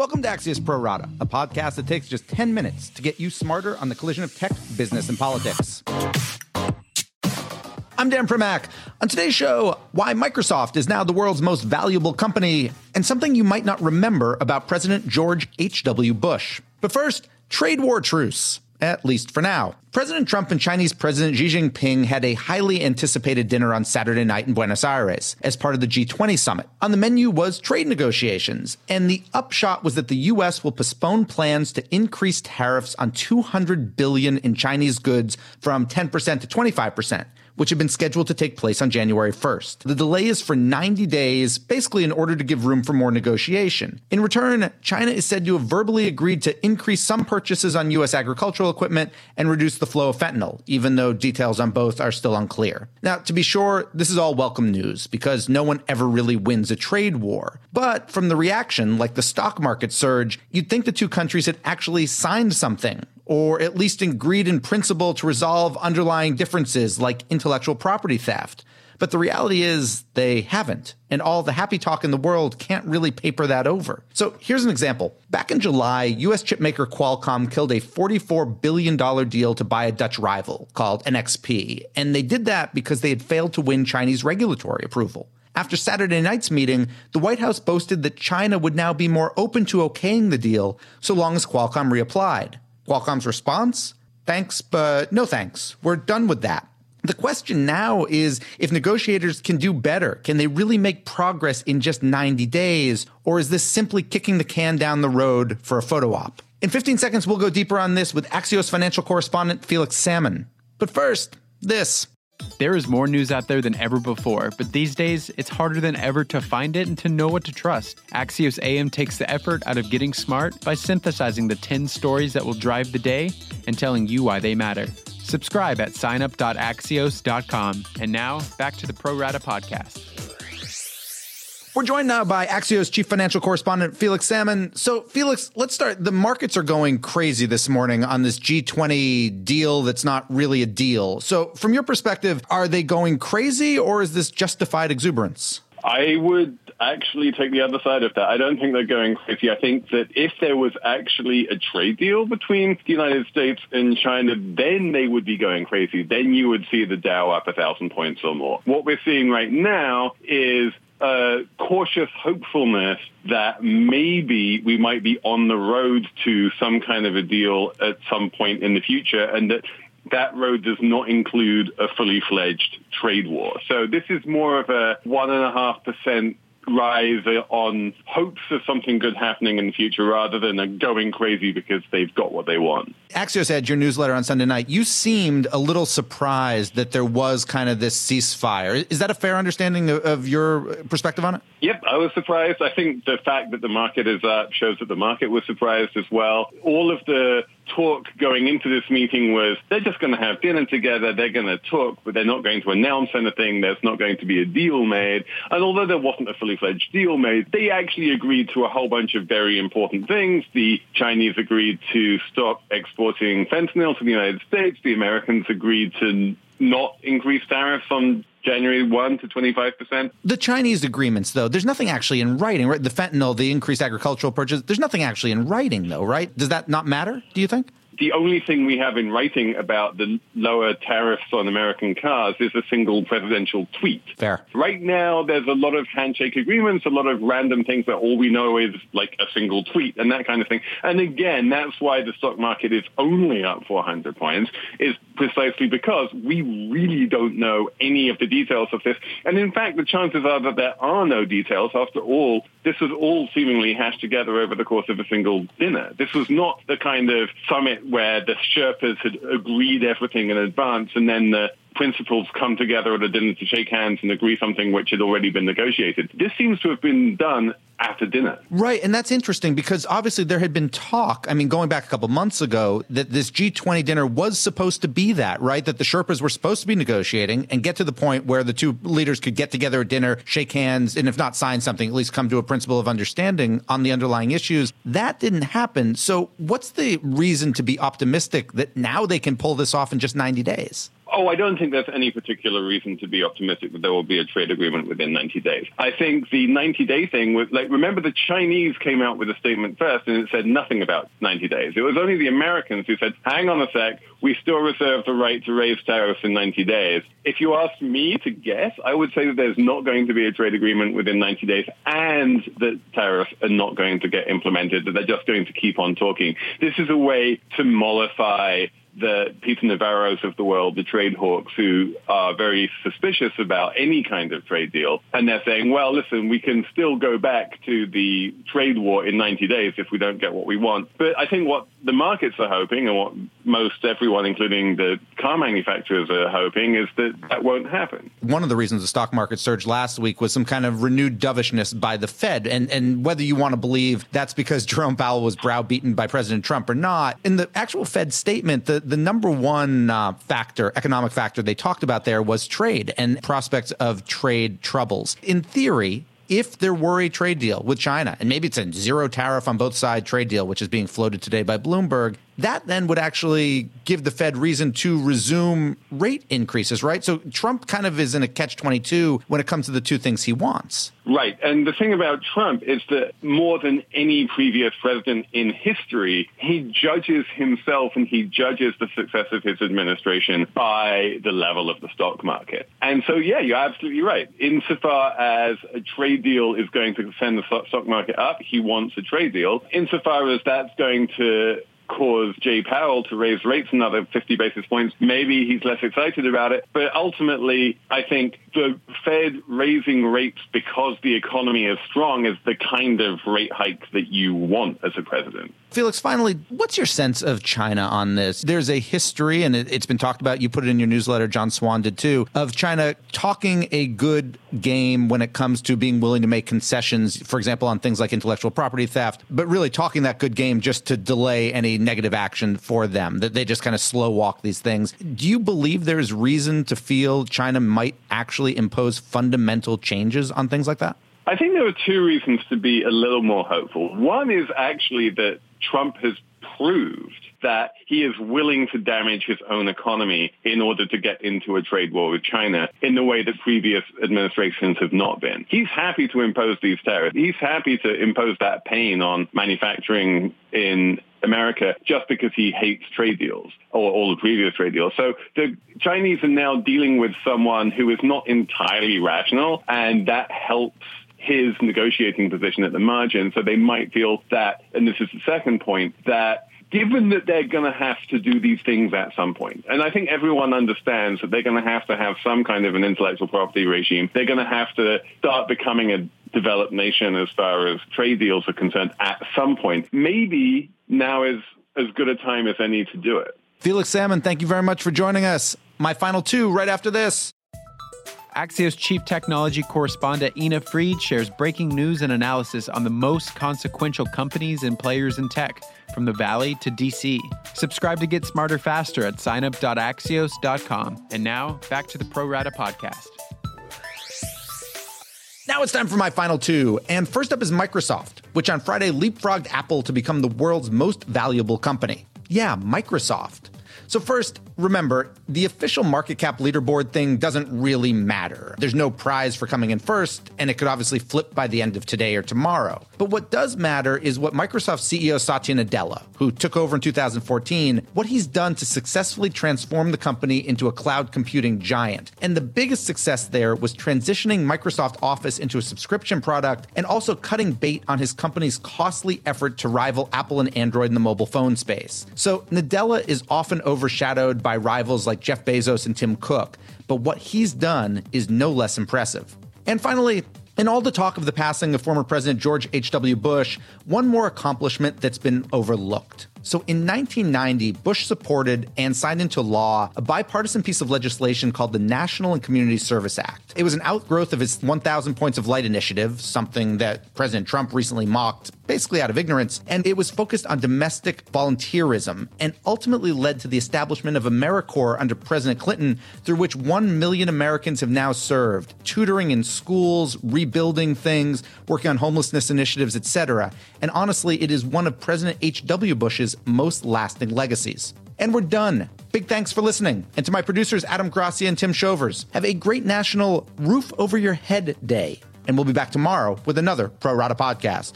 Welcome to Axios Pro Rata, a podcast that takes just 10 minutes to get you smarter on the collision of tech, business, and politics. I'm Dan Primack. On today's show, why Microsoft is now the world's most valuable company, and something you might not remember about President George H.W. Bush. But first, trade war truce at least for now. President Trump and Chinese President Xi Jinping had a highly anticipated dinner on Saturday night in Buenos Aires as part of the G20 summit. On the menu was trade negotiations, and the upshot was that the US will postpone plans to increase tariffs on 200 billion in Chinese goods from 10% to 25% which had been scheduled to take place on January 1st. The delay is for 90 days, basically in order to give room for more negotiation. In return, China is said to have verbally agreed to increase some purchases on U.S. agricultural equipment and reduce the flow of fentanyl, even though details on both are still unclear. Now, to be sure, this is all welcome news because no one ever really wins a trade war. But from the reaction, like the stock market surge, you'd think the two countries had actually signed something or at least in principle to resolve underlying differences like intellectual property theft. But the reality is they haven't. And all the happy talk in the world can't really paper that over. So here's an example. Back in July, US chipmaker Qualcomm killed a $44 billion deal to buy a Dutch rival called NXP. And they did that because they had failed to win Chinese regulatory approval. After Saturday night's meeting, the White House boasted that China would now be more open to okaying the deal so long as Qualcomm reapplied. Qualcomm's response? Thanks, but no thanks. We're done with that. The question now is if negotiators can do better. Can they really make progress in just 90 days? Or is this simply kicking the can down the road for a photo op? In 15 seconds, we'll go deeper on this with Axios financial correspondent Felix Salmon. But first, this. There is more news out there than ever before, but these days it's harder than ever to find it and to know what to trust. Axios AM takes the effort out of getting smart by synthesizing the 10 stories that will drive the day and telling you why they matter. Subscribe at signup.axios.com. And now, back to the Pro Rata podcast. We're joined now by Axios chief financial correspondent Felix Salmon. So, Felix, let's start. The markets are going crazy this morning on this G20 deal that's not really a deal. So, from your perspective, are they going crazy or is this justified exuberance? I would actually take the other side of that. I don't think they're going crazy. I think that if there was actually a trade deal between the United States and China, then they would be going crazy. Then you would see the Dow up a thousand points or more. What we're seeing right now is a cautious hopefulness that maybe we might be on the road to some kind of a deal at some point in the future and that that road does not include a fully fledged trade war. So this is more of a one and a half percent rise on hopes of something good happening in the future rather than going crazy because they've got what they want. Axios Edge, your newsletter on Sunday night, you seemed a little surprised that there was kind of this ceasefire. Is that a fair understanding of your perspective on it? Yep, I was surprised. I think the fact that the market is up shows that the market was surprised as well. All of the talk going into this meeting was they're just going to have dinner together, they're going to talk, but they're not going to announce anything, there's not going to be a deal made. And although there wasn't a fully fledged deal made, they actually agreed to a whole bunch of very important things. The Chinese agreed to stop exporting fentanyl to the United States, the Americans agreed to not increase tariffs on January 1 to 25%. The Chinese agreements, though, there's nothing actually in writing, right? The fentanyl, the increased agricultural purchase, there's nothing actually in writing, though, right? Does that not matter, do you think? The only thing we have in writing about the lower tariffs on American cars is a single presidential tweet. Fair. Right now, there's a lot of handshake agreements, a lot of random things that all we know is like a single tweet and that kind of thing. And again, that's why the stock market is only up 400 points, is precisely because we really don't know any of the details of this. And in fact, the chances are that there are no details. After all, this was all seemingly hashed together over the course of a single dinner. This was not the kind of summit where the Sherpas had agreed everything in advance and then the principals come together at a dinner to shake hands and agree something which had already been negotiated. This seems to have been done after dinner. Right. And that's interesting because obviously there had been talk, I mean, going back a couple months ago, that this G20 dinner was supposed to be that, right? That the Sherpas were supposed to be negotiating and get to the point where the two leaders could get together at dinner, shake hands, and if not sign something, at least come to a principle of understanding on the underlying issues. That didn't happen. So what's the reason to be optimistic that now they can pull this off in just 90 days? Oh, I don't think there's any particular reason to be optimistic that there will be a trade agreement within 90 days. I think the 90 day thing was like, remember the Chinese came out with a statement first and it said nothing about 90 days. It was only the Americans who said, hang on a sec, we still reserve the right to raise tariffs in 90 days. If you ask me to guess, I would say that there's not going to be a trade agreement within 90 days and that tariffs are not going to get implemented, that they're just going to keep on talking. This is a way to mollify the Peter Navarros of the world, the trade hawks who are very suspicious about any kind of trade deal. And they're saying, well, listen, we can still go back to the trade war in 90 days if we don't get what we want. But I think what the markets are hoping and what most everyone, including the car manufacturers, are hoping is that that won't happen. One of the reasons the stock market surged last week was some kind of renewed dovishness by the Fed. And, and whether you want to believe that's because Jerome Powell was browbeaten by President Trump or not, in the actual Fed statement, the, the number one uh, factor, economic factor they talked about there was trade and prospects of trade troubles. In theory, if there were a trade deal with China, and maybe it's a zero tariff on both side trade deal, which is being floated today by Bloomberg, that then would actually give the Fed reason to resume rate increases, right? So Trump kind of is in a catch 22 when it comes to the two things he wants. Right. And the thing about Trump is that more than any previous president in history, he judges himself and he judges the success of his administration by the level of the stock market. And so, yeah, you're absolutely right. Insofar as a trade deal is going to send the stock market up, he wants a trade deal. Insofar as that's going to cause Jay Powell to raise rates another 50 basis points, maybe he's less excited about it. But ultimately, I think the Fed raising rates because the economy is strong is the kind of rate hike that you want as a president. Felix, finally, what's your sense of China on this? There's a history, and it's been talked about. You put it in your newsletter, John Swan did too, of China talking a good game when it comes to being willing to make concessions, for example, on things like intellectual property theft, but really talking that good game just to delay any negative action for them, that they just kind of slow walk these things. Do you believe there's reason to feel China might actually impose fundamental changes on things like that? I think there are two reasons to be a little more hopeful. One is actually that Trump has proved that he is willing to damage his own economy in order to get into a trade war with China in the way that previous administrations have not been. He's happy to impose these tariffs. He's happy to impose that pain on manufacturing in America just because he hates trade deals or all the previous trade deals. So the Chinese are now dealing with someone who is not entirely rational and that helps his negotiating position at the margin. So they might feel that, and this is the second point, that given that they're going to have to do these things at some point, and I think everyone understands that they're going to have to have some kind of an intellectual property regime, they're going to have to start becoming a developed nation as far as trade deals are concerned at some point. Maybe now is as good a time as any to do it. Felix Salmon, thank you very much for joining us. My final two right after this. Axios chief technology correspondent Ina Fried shares breaking news and analysis on the most consequential companies and players in tech, from the Valley to DC. Subscribe to get smarter faster at signup.axios.com. And now, back to the Pro Rata podcast. Now it's time for my final two. And first up is Microsoft, which on Friday leapfrogged Apple to become the world's most valuable company. Yeah, Microsoft. So, first, remember, the official market cap leaderboard thing doesn't really matter. There's no prize for coming in first, and it could obviously flip by the end of today or tomorrow. But what does matter is what Microsoft CEO Satya Nadella, who took over in 2014, what he's done to successfully transform the company into a cloud computing giant. And the biggest success there was transitioning Microsoft Office into a subscription product and also cutting bait on his company's costly effort to rival Apple and Android in the mobile phone space. So Nadella is often overshadowed by rivals like Jeff Bezos and Tim Cook, but what he's done is no less impressive. And finally, in all the talk of the passing of former President George H.W. Bush, one more accomplishment that's been overlooked. So in 1990, Bush supported and signed into law a bipartisan piece of legislation called the National and Community Service Act. It was an outgrowth of his 1,000 Points of Light initiative, something that President Trump recently mocked, basically out of ignorance, and it was focused on domestic volunteerism and ultimately led to the establishment of AmeriCorps under President Clinton, through which 1 million Americans have now served, tutoring in schools, rebuilding things, working on homelessness initiatives, etc. And honestly, it is one of President H.W. Bush's most lasting legacies. And we're done. Big thanks for listening. And to my producers, Adam Grassi and Tim Shovers. Have a great National Roof Over Your Head Day. And we'll be back tomorrow with another Pro Rata podcast.